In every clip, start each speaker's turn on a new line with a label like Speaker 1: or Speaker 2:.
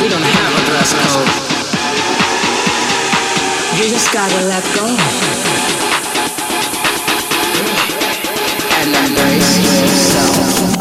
Speaker 1: We don't have a dress code. You just gotta let go. And embrace yourself.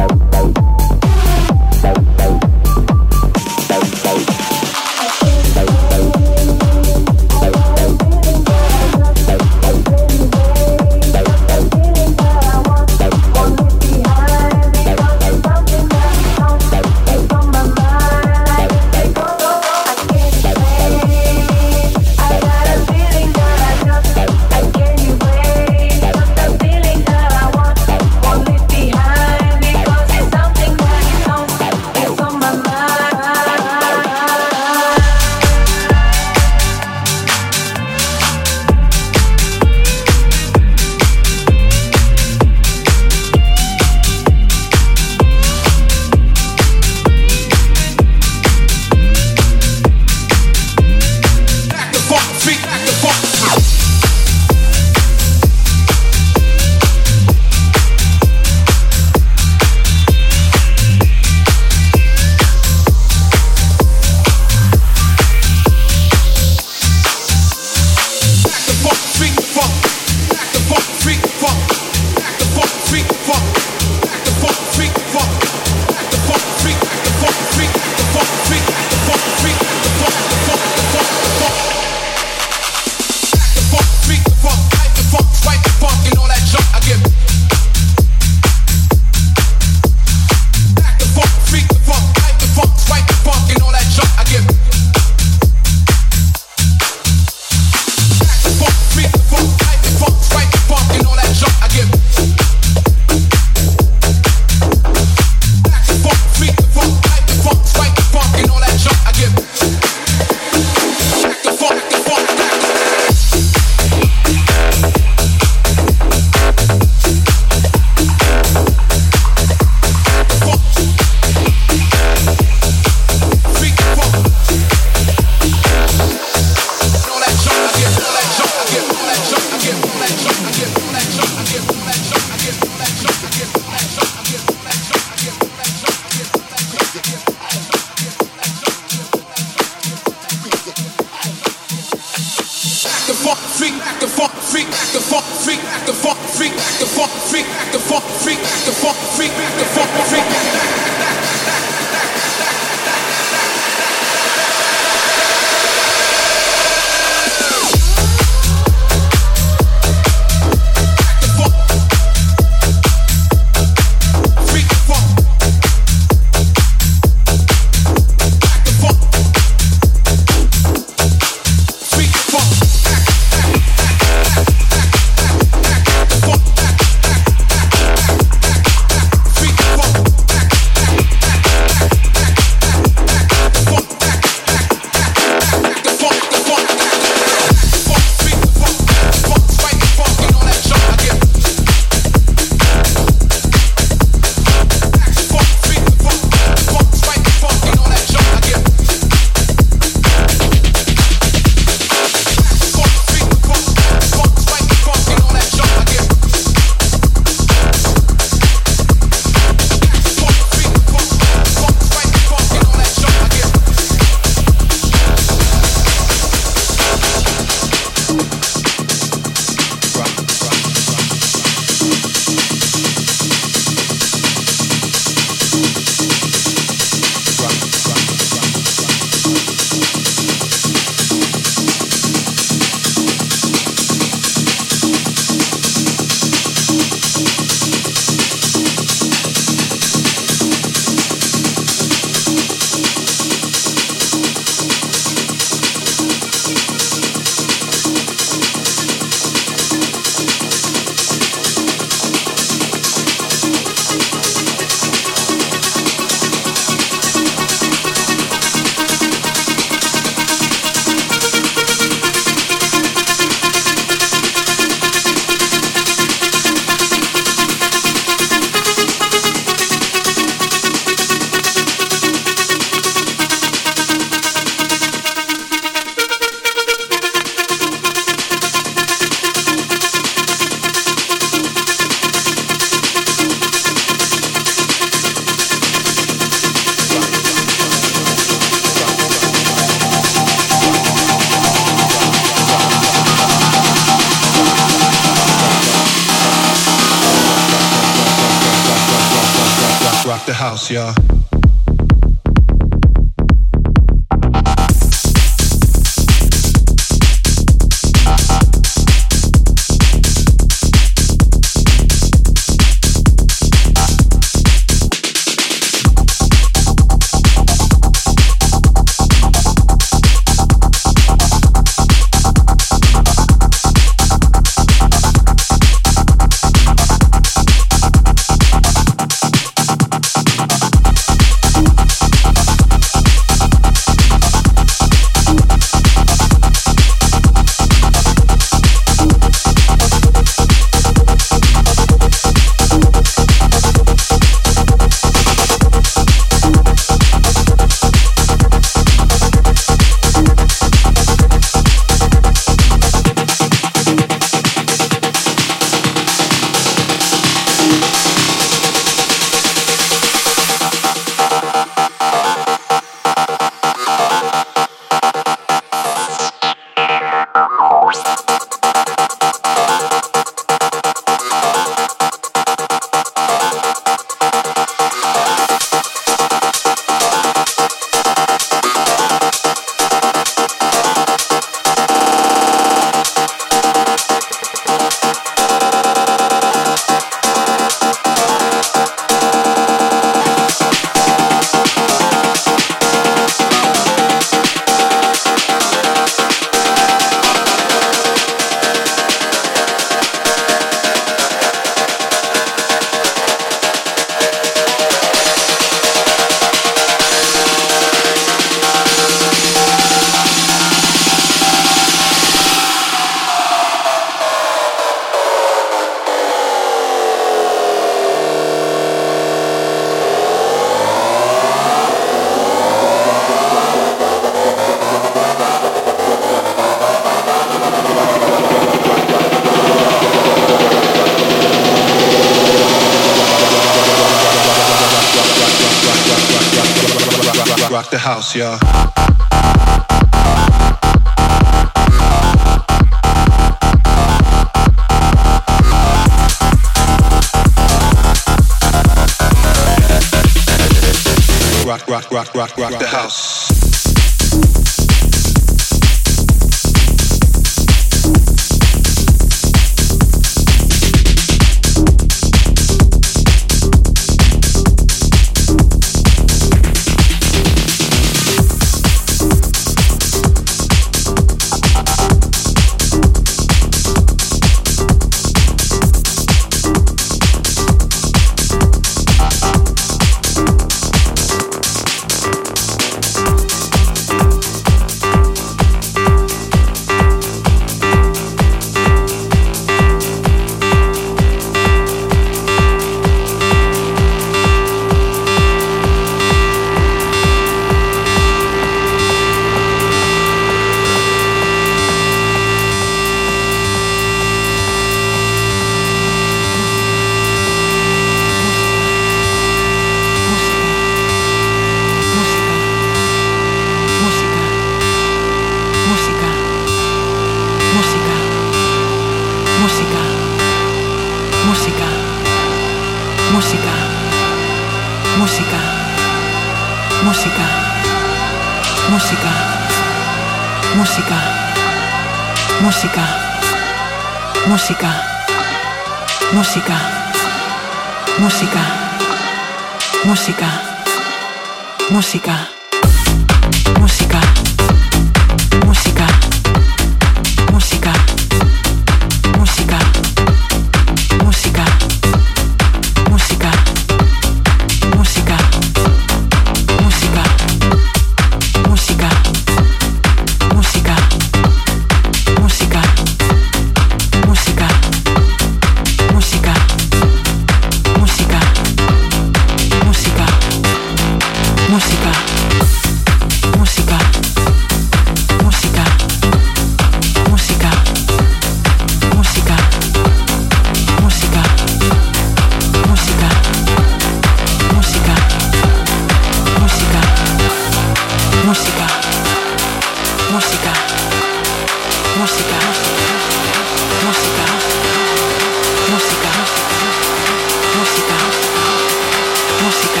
Speaker 2: música.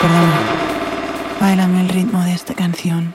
Speaker 2: Perdón, bailame el ritmo de esta canción.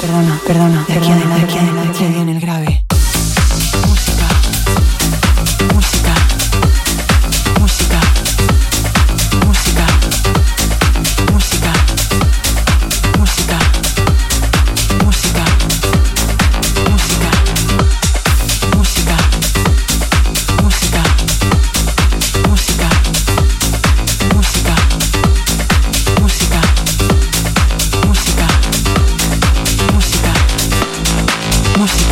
Speaker 2: Perdona, perdona, perdona, aquí en el grave. Must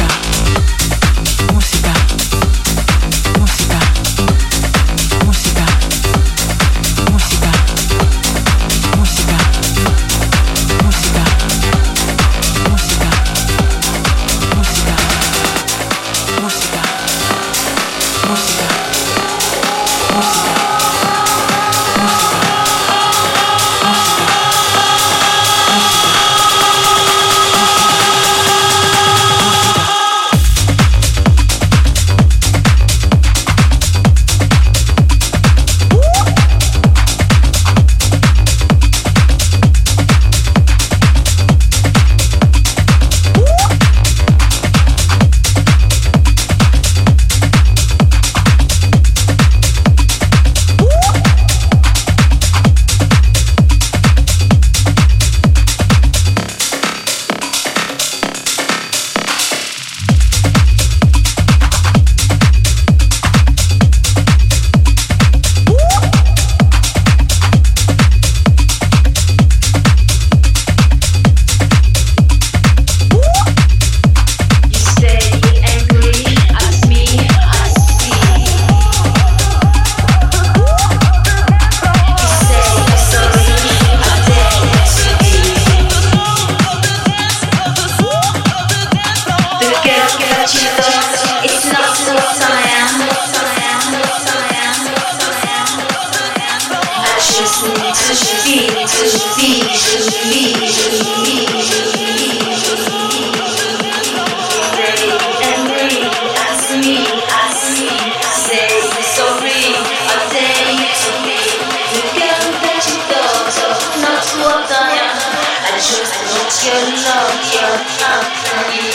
Speaker 3: love your company.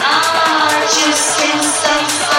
Speaker 3: Ah, just in some